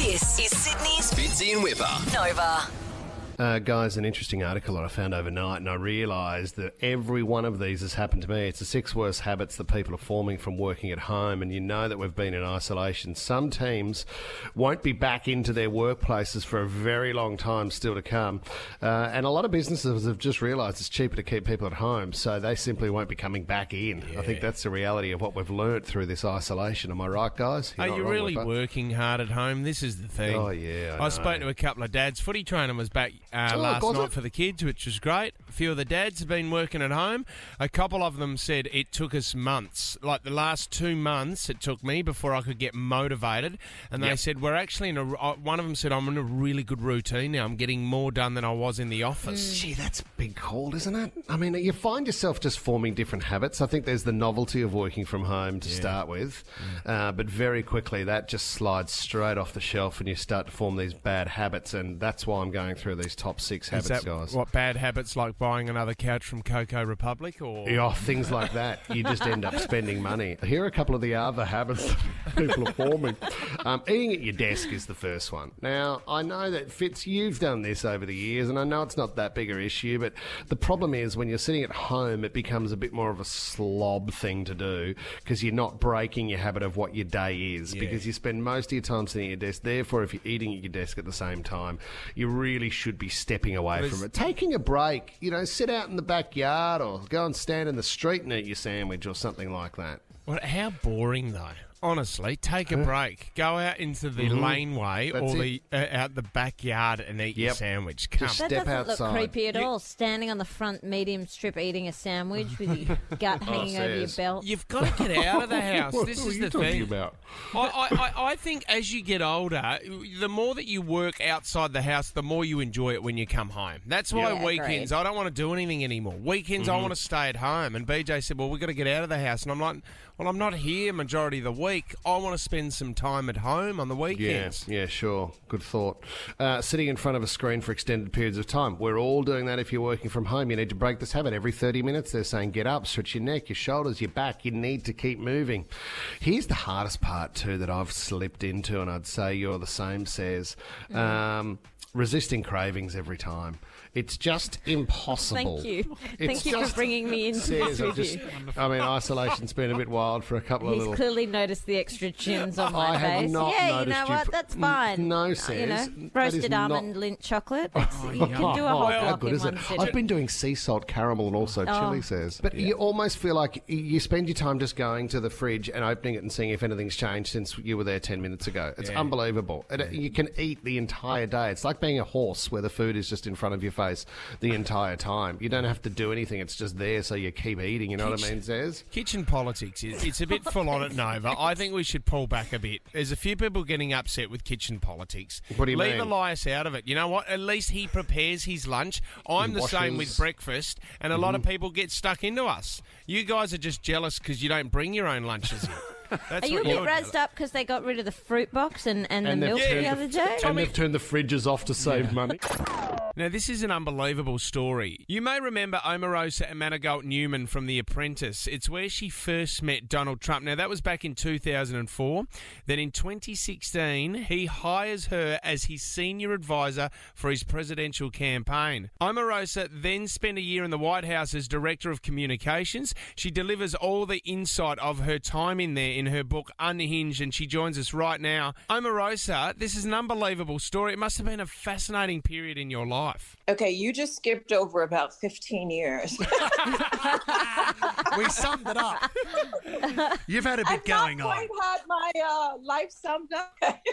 This is Sydney's Fitzy and Whipper. Nova. Uh, guys, an interesting article that I found overnight, and I realised that every one of these has happened to me. It's the six worst habits that people are forming from working at home, and you know that we've been in isolation. Some teams won't be back into their workplaces for a very long time still to come, uh, and a lot of businesses have just realised it's cheaper to keep people at home, so they simply won't be coming back in. I think that's the reality of what we've learnt through this isolation. Am I right, guys? You're Are you really working hard at home? This is the thing. Oh, yeah, I I, spoke to a couple of dads. Footy training was back uh, Oh, last night it? for the kids, which was great. A few of the dads have been working at home. A couple of them said it took us months. Like the last two months, it took me before I could get motivated. And they Yep. said we're actually in a. uh, One of them said I'm in a really good routine now. I'm getting more done than I was in the office. Gee, that's a big call, isn't it? I mean, you find yourself just forming different habits. I think there's the novelty of working from home to start with, uh, but very quickly that just slides straight off the shelf and you start to form these bad habits. And that's why I'm going through these top six habits, that guys. what bad habits like buying another couch from Coco Republic or? Yeah, things like that. You just end up spending money. Here are a couple of the other habits that people are forming. Um, eating at your desk is the first one. Now, I know that Fitz, you've done this over the years, and I know it's not that big a issue, but the problem is when you're sitting at home, it becomes a bit more of a slob thing to do because you're not breaking your habit of what your day is because you spend most of your time sitting at your desk. Therefore, if you're eating at your desk at the same time, you really should be stepping away from it. Taking a break, you know, sit out in the backyard or go and stand in the street and eat your sandwich or something like that. What, how boring though. Honestly, take a break. Go out into the laneway Mm-hmm. That's or the uh, out the backyard and eat your Yep. sandwich. Come. Just That Step doesn't outside. look creepy at You- all. Standing on the front medium strip eating a sandwich with your gut hanging over your says. belt. You've got to get out of the house. What this are is you the talking thing. about? I, I, I- I think as you get older, the more that you work outside the house, the more you enjoy it when you come home. That's why Yeah, weekends, agreed. I don't want to do anything anymore. Weekends, Mm-hmm. I want to stay at home. And BJ said, Well, we've got to get out of the house. And I'm like, Well, I'm not here majority of the week. I want to spend some time at home on the Yeah, weekends. yeah, sure. Good thought. Uh, sitting in front of a screen for extended periods of time. We're all doing that if you're working from home. You need to break this habit. Every 30 minutes, they're saying get up, stretch your neck, your shoulders, your back. You need to keep moving. Here's the hardest part, too, that I've slipped into, and I'd say you're the same, says. Um, resisting cravings every time. It's just impossible. Thank you. It's Thank you just- for bringing me into Says, this I've with just. I mean, isolation's been a bit wild for a couple of He's little. clearly noticed the extra chins on my I have face. not yeah, you noticed know you what? for- That's fine. no, Uh, you says. know, That is roasted not- almond Lindt chocolate. It's, you can do a whole How block good in is it? one sitting. I've been doing sea salt caramel and also chili Oh. says. But you almost feel like you spend your time just going to the fridge and opening it and seeing if anything's changed since you were there 10 minutes ago. It's Yeah. unbelievable. And it- you can eat the entire day. It's like being a horse where the food is just in front of your face the entire time. You don't have to do anything. It's just there so you keep eating. You know what I mean, Says? Kitchen politics is it's a bit full on at Nova. I think we should pull back a bit. There's a few people getting upset with kitchen politics. What do you Leave mean? Elias out of it. You know what? At least he prepares his lunch. I'm the same with breakfast, and a lot of mm-hmm. people get stuck into us. You guys are just jealous because you don't bring your own lunches. That's Are you a bit you're razzed up because they got rid of the fruit box and, and, And the milk turned the the- other day? And they've turned the fridges off to save money. Now, this is an unbelievable story. You may remember Omarosa Manigault Newman from The Apprentice. It's where she first met Donald Trump. Now, that was back in 2004. Then in 2016, he hires her as his senior advisor for his presidential campaign. Omarosa then spent a year in the White House as Director of Communications. She delivers all the insight of her time in there in her book Unhinged, and she joins us right now. Omarosa, this is an unbelievable story. It must have been a fascinating period in your life. Okay, you just skipped over about 15 years. we summed it up. You've had a bit I've going not on. quite had my uh, life summed up.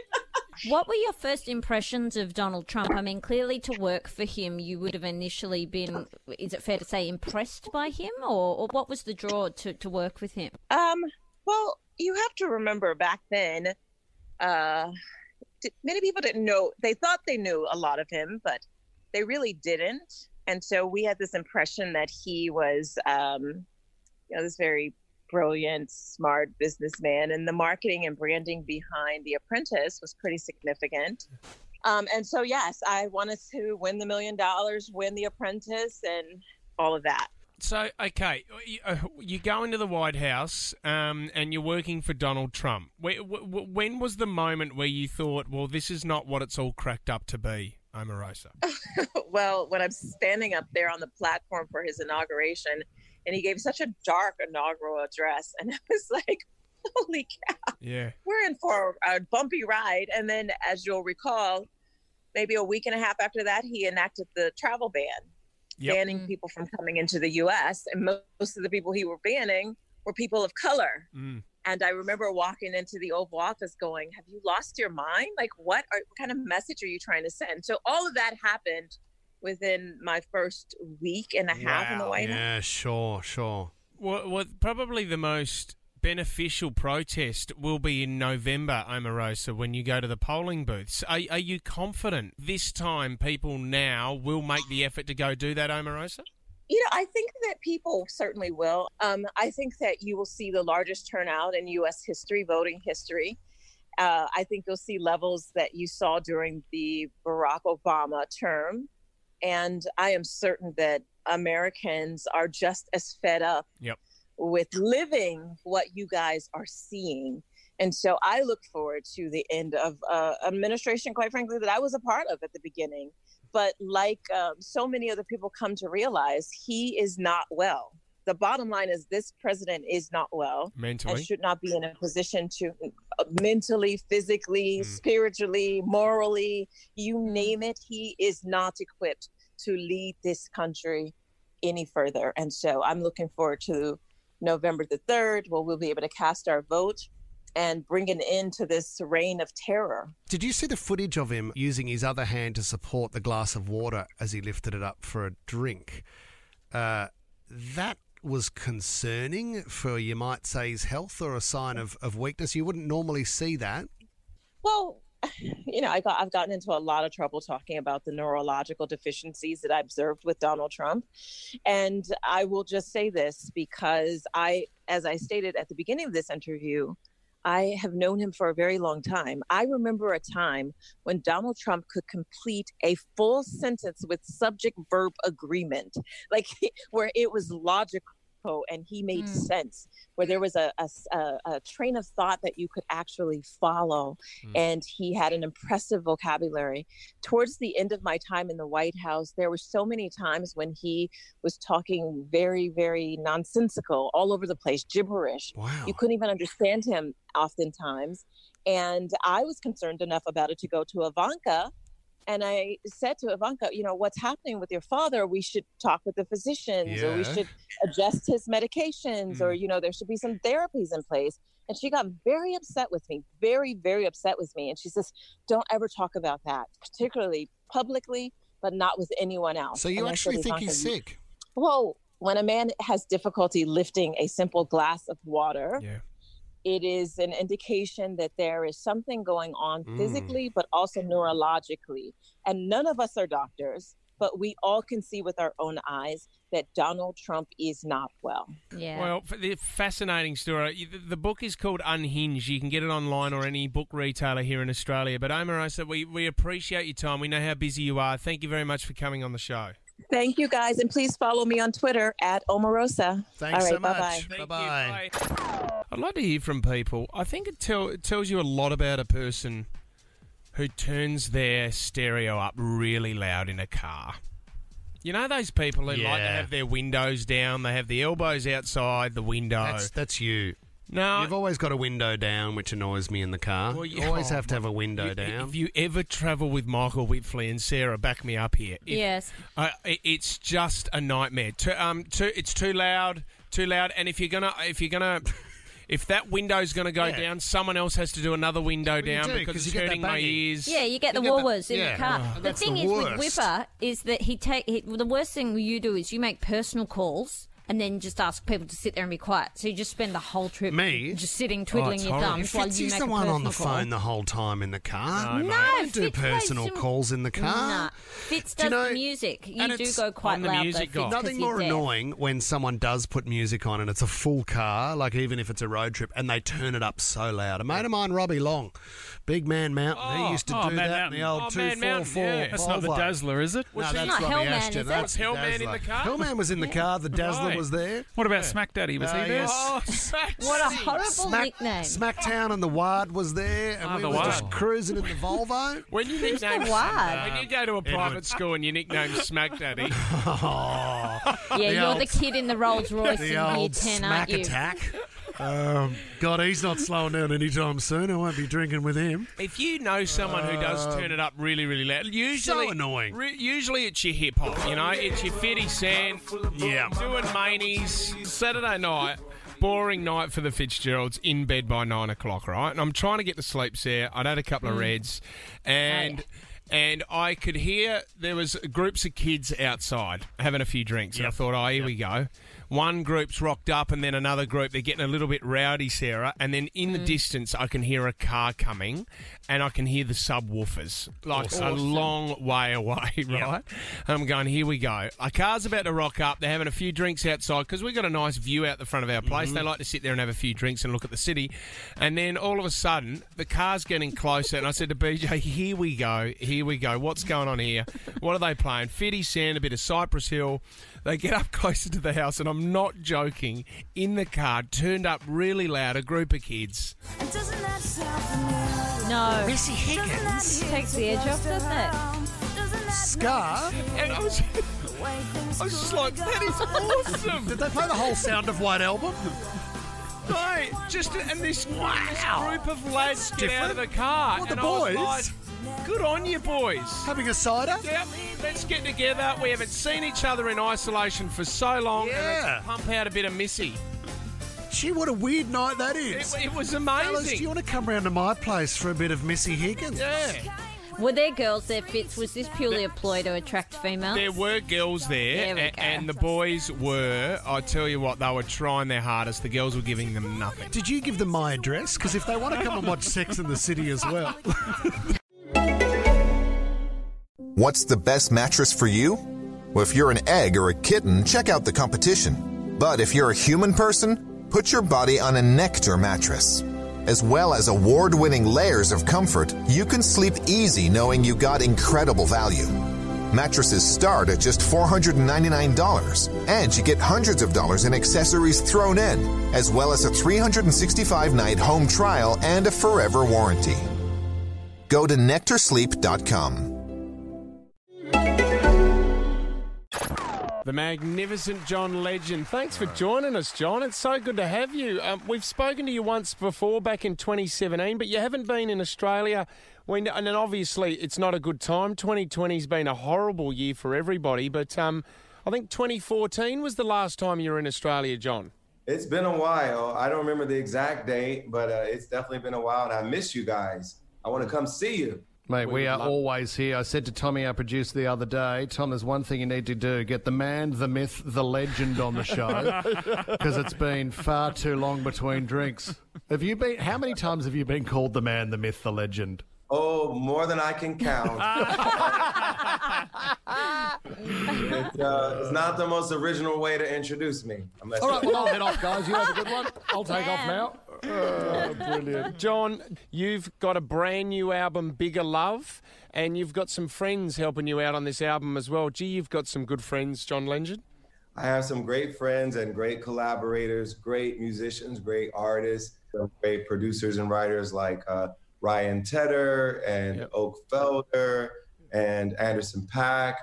What were your first impressions of Donald Trump? I mean, clearly to work for him, you would have initially been, is it fair to say, impressed by him? Or, or what was the draw to, to work with him? um, well, you have to remember back then, uh, many people didn't know, they thought they knew a lot of him, but they really didn't. And so we had this impression that he was, um, you know, this very brilliant, smart businessman, and the marketing and branding behind The Apprentice was pretty significant. Um, and so, yes, I wanted to win the million dollars, win The Apprentice, and all of that. So, okay, you, uh, you go into the White House um, and you're working for Donald Trump. Where, w- when was the moment where you thought, well, this is not what it's all cracked up to be, Omarosa? well, when I'm standing up there on the platform for his inauguration, and he gave such a dark inaugural address, and I was like, holy cow, Yeah. we're in for a bumpy ride. And then, as you'll recall, maybe a week and a half after that, he enacted the travel ban, Yep. banning Mm. people from coming into the U.S. And most of the people he were banning were people of color. Mm. And I remember walking into the Oval Office going, Have you lost your mind? Like, what, are, what kind of message are you trying to send? So, all of that happened within my first week and a half in the White House. Yeah, sure, sure. Well, well, probably the most beneficial protest will be in November, Omarosa, when you go to the polling booths. Are, are you confident this time people now will make the effort to go do that, Omarosa? You know, I think that people certainly will. Um, I think that you will see the largest turnout in U.S. history, voting history. Uh, I think you'll see levels that you saw during the Barack Obama term. And I am certain that Americans are just as fed up Yep. With living what you guys are seeing. And so I look forward to the end of uh, administration, quite frankly, that I was a part of at the beginning. But like um, so many other people come to realize, he is not well. The bottom line is this president is not well and Mentally? should not be in a position to uh, mentally, physically, Mm. spiritually, morally, you name it, he is not equipped to lead this country any further. And so I'm looking forward to November the 3rd, where we'll be able to cast our vote and bring an end to this reign of terror. Did you see the footage of him using his other hand to support the glass of water as he lifted it up for a drink? Uh, that was concerning for, you might say, his health or a sign of, of weakness. You wouldn't normally see that. Well, you know, I got I've gotten into a lot of trouble talking about the neurological deficiencies that I observed with Donald Trump. And I will just say this because I as I stated at the beginning of this interview, I have known him for a very long time. I remember a time when Donald Trump could complete a full sentence with subject verb agreement, like where it was logical and he made Mm. sense, where there was a a train of thought that you could actually follow. Mm. And he had an impressive vocabulary. Towards the end of my time in the White House, there were so many times when he was talking very, very nonsensical, all over the place, gibberish. Wow. You couldn't even understand him oftentimes. And I was concerned enough about it to go to Ivanka. And I said to Ivanka, you know, what's happening with your father? We should talk with the physicians or we should adjust his medications or, mm. you know, there should be some therapies in place. And she got very upset with me, very, very upset with me. And she says, don't ever talk about that, particularly publicly, but not with anyone else. so you And said, actually think he's sick? well, when a man has difficulty lifting a simple glass of water, Yeah. It is an indication that there is something going on Mm. physically, but also neurologically. And none of us are doctors, but we all can see with our own eyes that Donald Trump is not well. Yeah. Well, f- the fascinating story. The- The book is called Unhinged. You can get it online or any book retailer here in Australia. But omar Omarosa, we, we appreciate your time. We know how busy you are. Thank you very much for coming on the show. Thank you guys, and please follow me on Twitter at Omarosa. Thanks All so right, bye-bye. much. Bye-bye. I'd like to hear from people. I think it, tell, it tells you a lot about a person who turns their stereo up really loud in a car. You know those people who like to have their windows down, they have the elbows outside the window. That's, that's you. No, You've always got a window down, which annoys me in the car. Well, you- you always oh, have to have a window you- down. If you ever travel with Michael Wipfli and Sarah, back me up here. If- yes. I, I- it's just a nightmare. Too, um, too, it's too loud, too loud. And if you're gonna, if you're gonna, if that window's gonna go Yeah. down, someone else has to do another window you down do, because 'cause it's you get hurting my ears. Yeah, you get the You the- Woolworths in yeah. the car. Oh, the thing the is with worst. Whipper is that he take he, the worst thing you do is you make personal calls and then just ask people to sit there and be quiet. So you just spend the whole trip Me? just sitting oh, twiddling it's your horrible. thumbs while you Fitzy's make the a one on the personal call. phone the whole time in the car. No, I don't do Fitz plays personal some- calls in the car. Nah, Fitz Do you does know- the music. You do it's- go quite I'm the loud music though, guy. Nothing you're more deaf. annoying when someone does put music on and it's a full car, like even if it's a road trip, and they turn it up so loud. A mate of mine, Robbie Long, Big Man Mountain, Oh, he used to oh, do Man that Mountain. in the old Oh, two Man four Mountain, yeah. That's not the Volvo. Dazzler, is it? No, that's Not Robbie Hellman, Ashton. is it? That's Was Hellman in the car? Hellman was in the car. The Dazzler Right. Was there. What about Smack Daddy? Was Uh, he there? yes. Oh, Smack What a horrible Smack, nickname. Smacktown and the Ward was there, and Ah, we the were just cruising in the Volvo. When you nickname the word? when you go to a private school and you nickname Smack Daddy, oh, Yeah, The you're old- the kid in the Rolls Royce in the year old 10, smack aren't you? attack. Um, God, he's not slowing down anytime soon. I won't be drinking with him. if you know someone who does turn it up really, really loud, usually So annoying. re- usually it's your hip hop. You know, it's your Fifty Cent, Yeah. doing manies. Saturday night. Boring night for the Fitzgeralds in bed by nine o'clock, right? And I'm trying to get to sleep, Sarah. I'd had a couple of reds, and and I could hear there was groups of kids outside having a few drinks. And I thought, oh, here we go. One group's rocked up, and then another group. They're getting a little bit rowdy, Sarah. And then in the mm. distance, I can hear a car coming, and I can hear the subwoofers like a long way away, right? And I'm going, here we go. A car's about to rock up. They're having a few drinks outside because we've got a nice view out the front of our place. They mm-hmm. like to sit there and have a few drinks and look at the city. And then all of a sudden, the car's getting closer, and I said to BJ, here we go, here we go. What's going on here? What are they playing? Fitty Sand, a bit of Cypress Hill. They get up closer to the house, and I'm not joking. In the car, turned up really loud, a group of kids. No. Missy Higgins, Takes the edge off, doesn't it? Scar. And I was, I was just like, that is awesome. Did they play the whole Sound of White album? No, just and this, this group of lads get out of the car. What, the boys? like, Good on you, boys. Having a cider? Yep, let's get together. We haven't seen each other in isolation for so long. And Yeah. let's pump out a bit of Missy. Gee, what a weird night that is. It, it was amazing. Alice, do you want to come round to my place for a bit of Missy Higgins? yeah. Were there girls there, Fitz? Was this purely a ploy to attract females? There were girls there, There we a- go. and the boys were. I tell you what, they were trying their hardest. The girls were giving them nothing. Did you give them my address? Because if they want to come and watch Sex in the City as well. What's the best mattress for you? Well, if you're an egg or a kitten, check out the competition. But if you're a human person, put your body on a Nectar mattress. As well as award winning layers of comfort, you can sleep easy knowing you got incredible value. Mattresses start at just $499, and you get hundreds of dollars in accessories thrown in, as well as a 365 night home trial and a forever warranty. Go to nectarsleep.com. The magnificent John Legend. Thanks for joining us, John. It's so good to have you. Um, we've spoken to you once before, back in 2017, but you haven't been in Australia. When, and then obviously, it's not a good time. 2020's been a horrible year for everybody, but um, I think 2014 was the last time you were in Australia, John. It's been a while. I don't remember the exact date, but uh, it's definitely been a while, and I miss you guys. I want to come see you. Mate, we, We are love- always here. I said to Tommy, our producer, the other day, Tom, there's one thing you need to do get the man, the myth, the legend on the show because it's been far too long between drinks. Have you been, how many times have you been called the man, the myth, the legend? Oh, more than I can count. it, uh, it's not the most original way to introduce me. All right, well, I'll head off, guys. You have a good one. I'll take off now. Brilliant. John, you've got a brand new album, Bigger Love, and you've got some friends helping you out on this album as well. Gee, you've got some good friends, John Legend. I have some great friends and great collaborators, great musicians, great artists, great producers and writers like uh, Ryan Tedder and Yep. Oak Felder and Anderson .Paak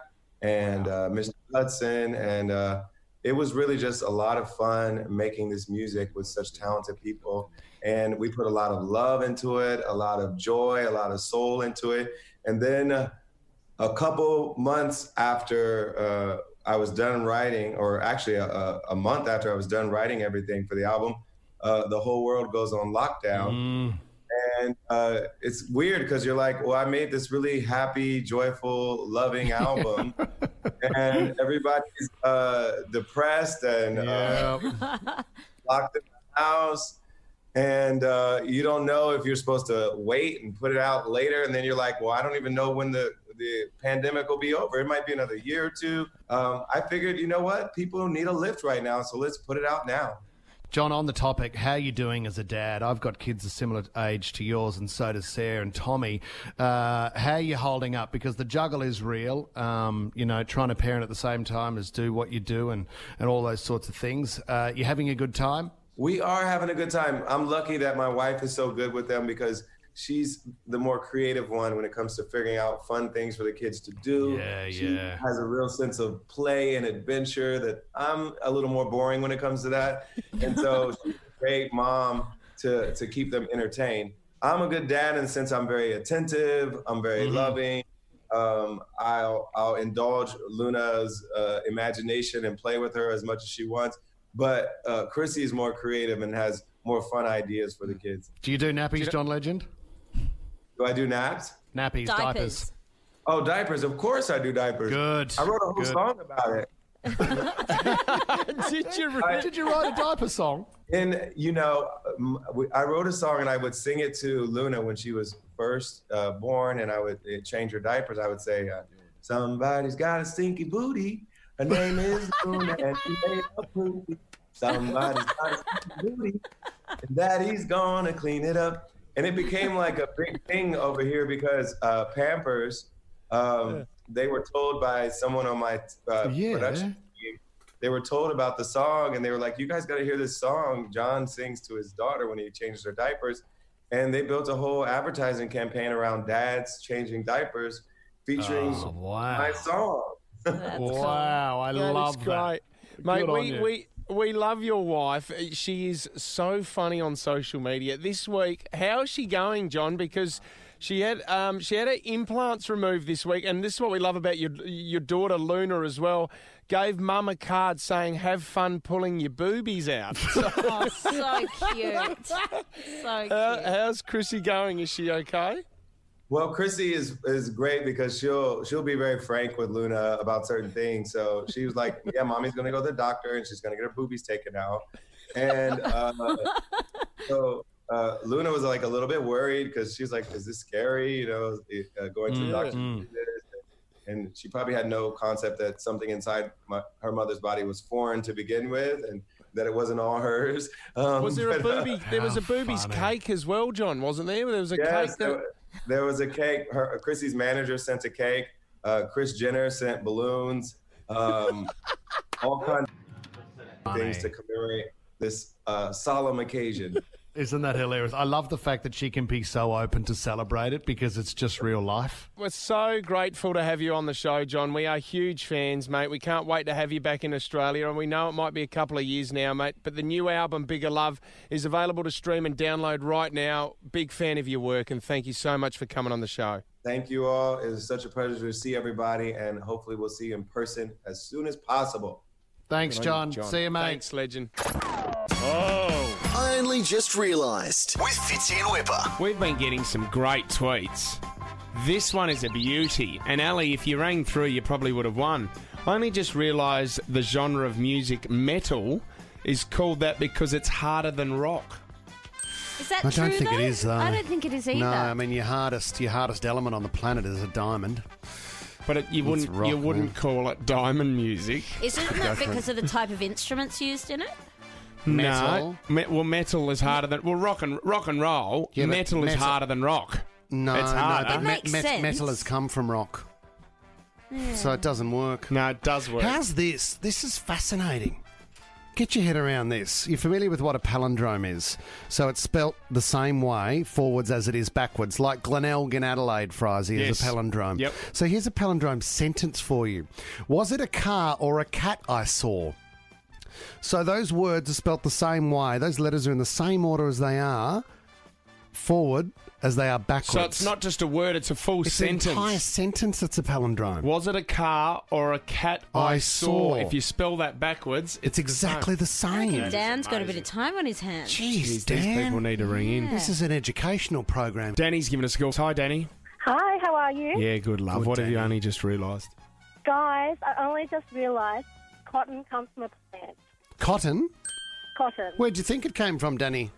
and uh, Mr. Hudson. And uh, it was really just a lot of fun making this music with such talented people. And we put a lot of love into it, a lot of joy, a lot of soul into it. And then uh, a couple months after uh, I was done writing, or actually a, a, month after I was done writing everything for the album, uh, the whole world goes on lockdown. And uh, it's weird because you're like, well, I made this really happy, joyful, loving album. and everybody's uh, depressed and uh, locked in the house. And uh, you don't know if you're supposed to wait and put it out later. And then you're like, well, I don't even know when the, the pandemic will be over. It might be another year or two. Um, I figured, you know what? People need a lift right now. So let's put it out now. John, on the topic, how are you doing as a dad? I've got kids a similar age to yours, and so does Sarah and Tommy. Uh, how are you holding up? Because the juggle is real. Um, you know, trying to parent at the same time as do what you do, and and all those sorts of things. Uh, you having a good time? We are having a good time. I'm lucky that my wife is so good with them because she's the more creative one when it comes to figuring out fun things for the kids to do. Yeah, she yeah. has a real sense of play and adventure that I'm a little more boring when it comes to that. And so she's a great mom to to keep them entertained. I'm a good dad and since I'm very attentive, I'm very loving. Um, I'll I'll indulge Luna's uh, imagination and play with her as much as she wants. But uh, Chrissy is more creative and has more fun ideas for the kids. Do you do nappies, John Legend? Do I do naps? Nappies, diapers. Diapers. Oh, diapers. Of course I do diapers. Good. I wrote a whole Good. song about it. Did you? Did you write a diaper song? And, you know, um, I wrote a song and I would sing it to Luna when she was first uh, born and I would uh, change her diapers. I would say, uh, Somebody's got a stinky booty. Her name is Luna and she made a poopy. Somebody's got a stinky booty. And daddy's gonna clean it up. And it became like a big thing over here because uh, Pampers, um, they were told by someone on my uh, Yeah. production team, they were told about the song and they were like, you guys got to hear this song John sings to his daughter when he changes her diapers. And they built a whole advertising campaign around dads changing diapers featuring Oh, wow. my song. That's cool. Wow, I That is love that. great. Mate, Good we, we we love your wife. She is so funny on social media. This week, how is she going, John? Because she had um, she had her implants removed this week, and this is what we love about your your daughter Luna as well. Gave mum a card saying, "Have fun pulling your boobies out." So, Oh, so cute. So cute. how's Chrissy going? Is she okay? Well, Chrissy is is great because she'll she'll be very frank with Luna about certain things. So she was like, "Yeah, mommy's gonna go to the doctor and she's gonna get her boobies taken out." And uh, so uh, Luna was like a little bit worried because she was like, "Is this scary?" You know, uh, going to the doctor. to do. And she probably had no concept that something inside my, her mother's body was foreign to begin with, and that it wasn't all hers. Um, Was there a but, uh, booby? There was a How boobies funny. cake as well, John, wasn't there? There was a Yes, cake. That, there was a cake. Her, Chrissy's manager sent a cake. Uh, Kris Jenner sent balloons. Um, all kinds of things to commemorate this uh, solemn occasion. Isn't that hilarious? I love the fact that she can be so open to celebrate it because it's just real life. We're so grateful to have you on the show, John. We are huge fans, mate. We can't wait to have you back in Australia, and we know it might be a couple of years now, mate. But the new album, Bigger Love, is available to stream and download right now. Big fan of your work, and thank you so much for coming on the show. Thank you all. It is such a pleasure to see everybody, and hopefully we'll see you in person as soon as possible. Thanks, John. See you, mate. Thanks, legend. I only just realised. With Fitzy and Whipper. We've been getting some great tweets. This one is a beauty. And Ali, if you rang through, you probably would have won. I only just realised the genre of music metal is called that because it's harder than rock. Is that I true? don't think it though? is, though. I don't think it is either. No, I mean your hardest, your hardest element on the planet is a diamond. But it, you wouldn't rock, you wouldn't man. call it diamond music. Isn't it because of the type of instruments used in it? Metal? No, me, well, metal is harder than well, rock and rock and roll. Yeah, but metal is metal- harder than rock. No, It's no, harder. but It makes sense. metal has come from rock, so it doesn't work. No, it does work. How's this? This is fascinating. Get your head around this. You're familiar with what a palindrome is. So it's spelt the same way forwards as it is backwards, like Glenelg in Adelaide, Fitzy, is Yes. a palindrome. Yep. So here's a palindrome sentence for you Was it a car or a cat I saw? So those words are spelt the same way. Those letters are in the same order as they are forward as they are backwards. so it's not just a word; it's a full It's an sentence. entire sentence that's a palindrome. Was it a car or a cat I, I saw? saw. If you spell that backwards, It's exactly the same. Dan's got a bit of time on his hands. Jeez, These Dan. people need to ring in. This is an educational program. Danny's giving us a call. Hi, Danny. Hi, how are you? Yeah, good love. Good, what have you only just realised? Guys, I only just realised cotton comes from a plant. Cotton? Cotton. Where'd you think it came from, Danny?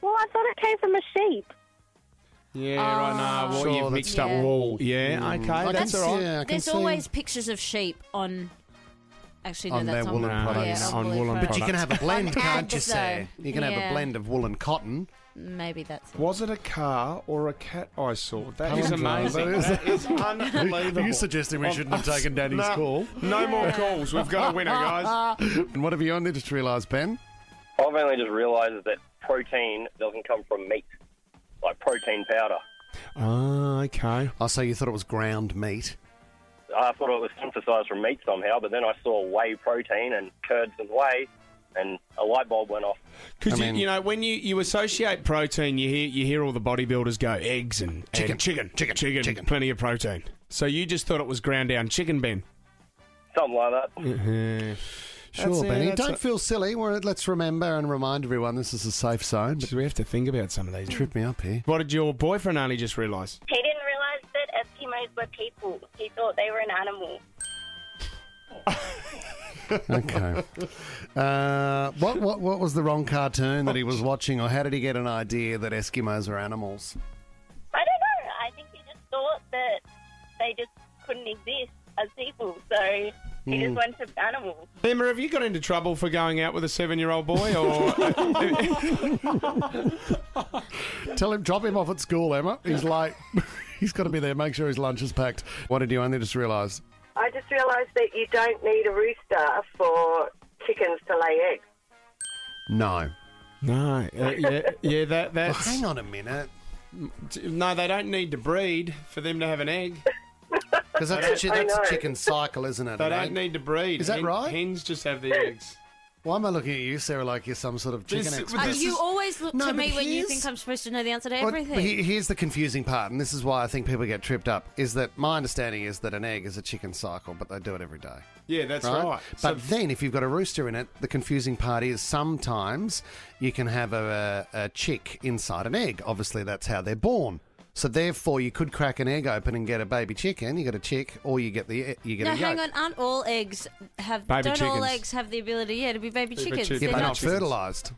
Well, I thought it came from a sheep. Yeah, right now. Well, Sure, you've that's- mixed up Yeah. wool. Yeah, Mm. okay, I that's can all right. see- I can There's see- always pictures of sheep on. Actually, no, On that's their on woolen yeah, products. on On woolen woolen products. But you can have a blend, can't you ads, say? You can have a blend of wool and cotton. Maybe that's it. Was it a car or a cat I saw? That is Palindrome, amazing. that is- That is unbelievable. Are you suggesting we um, shouldn't have taken Danny's No, call? No more calls. We've got a winner, guys. And what have you only just realised, Ben? I've only just realised that protein doesn't come from meat, like protein powder. Oh, okay. Oh, so you thought it was ground meat? I thought it was synthesized from meat somehow, but then I saw whey protein and curds and whey, and a light bulb went off. Because I mean- you, you know when you, you associate protein, you hear you hear all the bodybuilders go eggs and and Chicken. chicken, Chicken. chicken, Chicken. plenty of protein. So you just thought it was ground down chicken, Ben? Something like that. Sure, That's it, Benny. that's Don't it. feel silly. We're, let's remember and remind everyone this is a safe zone. But we have to think about some of these. trip me up here. What did your boyfriend only just realise? He didn't realise that Eskimos were people. He thought they were an animal. Okay. Uh, what, what what was the wrong cartoon that he was watching, or how did he get an idea that Eskimos are animals? I don't know. I think he just thought that they just couldn't exist as people. So he just went to animals. Emma, have you got into trouble for going out with a seven-year-old boy, or Tell him, drop him off at school, Emma. He's late. He's got to be there. Make sure his lunch is packed. What did you only just realise? I just realised that you don't need a rooster for chickens to lay eggs. No. no? Uh, yeah, yeah. That Well, hang on a minute. no. They don't need to breed for them to have an egg. Because that's, chi- that's a chicken cycle, isn't it? They don't egg? need to breed. Is that Hen- right? Hens just have the eggs. Why am I looking at you, Sarah, like you're some sort of chicken This- expert? Uh, This you is- always look No, to but me when you here's- think I'm supposed to know the answer to Well, everything. but he- here's the confusing part, and this is why I think people get tripped up, is that my understanding is that an egg is a chicken cycle, but they do it every day. Yeah, that's Right? right. But then if you've got a rooster in it, the confusing part is sometimes you can have a, a, a chick inside an egg. Obviously, that's how they're born. So therefore, you could crack an egg open and get a baby chicken. You get a chick, or you get the you get no, a yolk. hang on. Aren't all eggs have? Baby don't all chickens. eggs have the ability? Yeah, to be baby Baby chickens. chickens. Yeah, They're but not- not fertilised.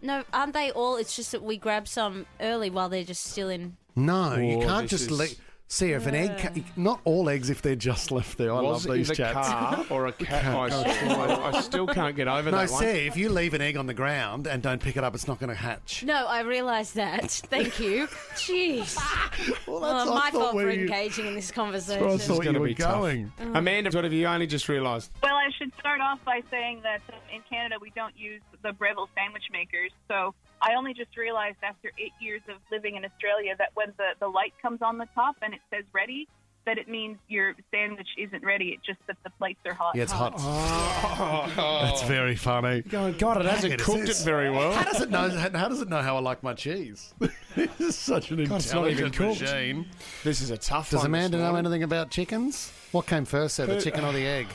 no, aren't they all? It's just that we grab some early while they're just still in. No, you can't this just is- let. See, if an egg, ca- not all eggs, if they're just left there. I was love these it a chats. car or a cat? I, I, I still can't get over No, that one. see, if you leave an egg on the ground and don't pick it up, it's not going to hatch. No, I realise that. Thank you. Jeez. Well, Well, my fault for you- engaging in this conversation. where I thought gonna you were be tough. going. Amanda, what have you only just realised? Well, I should start off by saying that um, in Canada we don't use the Breville sandwich makers. So I only just realized after eight years of living in Australia that when the, the light comes on the top and it says ready, that it means your sandwich isn't ready. It's just that the plates are hot. Yeah, it's hot. Oh, That's very funny. God, God, it hasn't Hang on, is cooked it very well. How does it know? How does it know how I like my cheese? this is such an God, it's not even intelligent cooked. machine. This is a tough one. Does one. Amanda this know morning. anything about chickens? What came first, there, the chicken or the egg?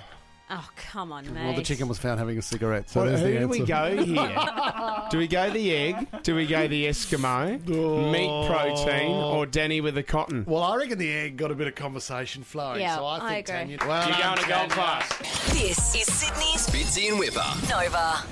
Oh, come on, mate. Well, the chicken was found having a cigarette, so Well, there's who the do answer. we go here? do we go the egg? Do we go the Eskimo? Oh. Meat protein or Danny with the cotton? Well, I reckon the egg got a bit of conversation flowing, Yeah, so I I think agree. Tanya. Well You're done, going to gold Tanya. class. This is Sydney's Fitzy and Whipper. Nova.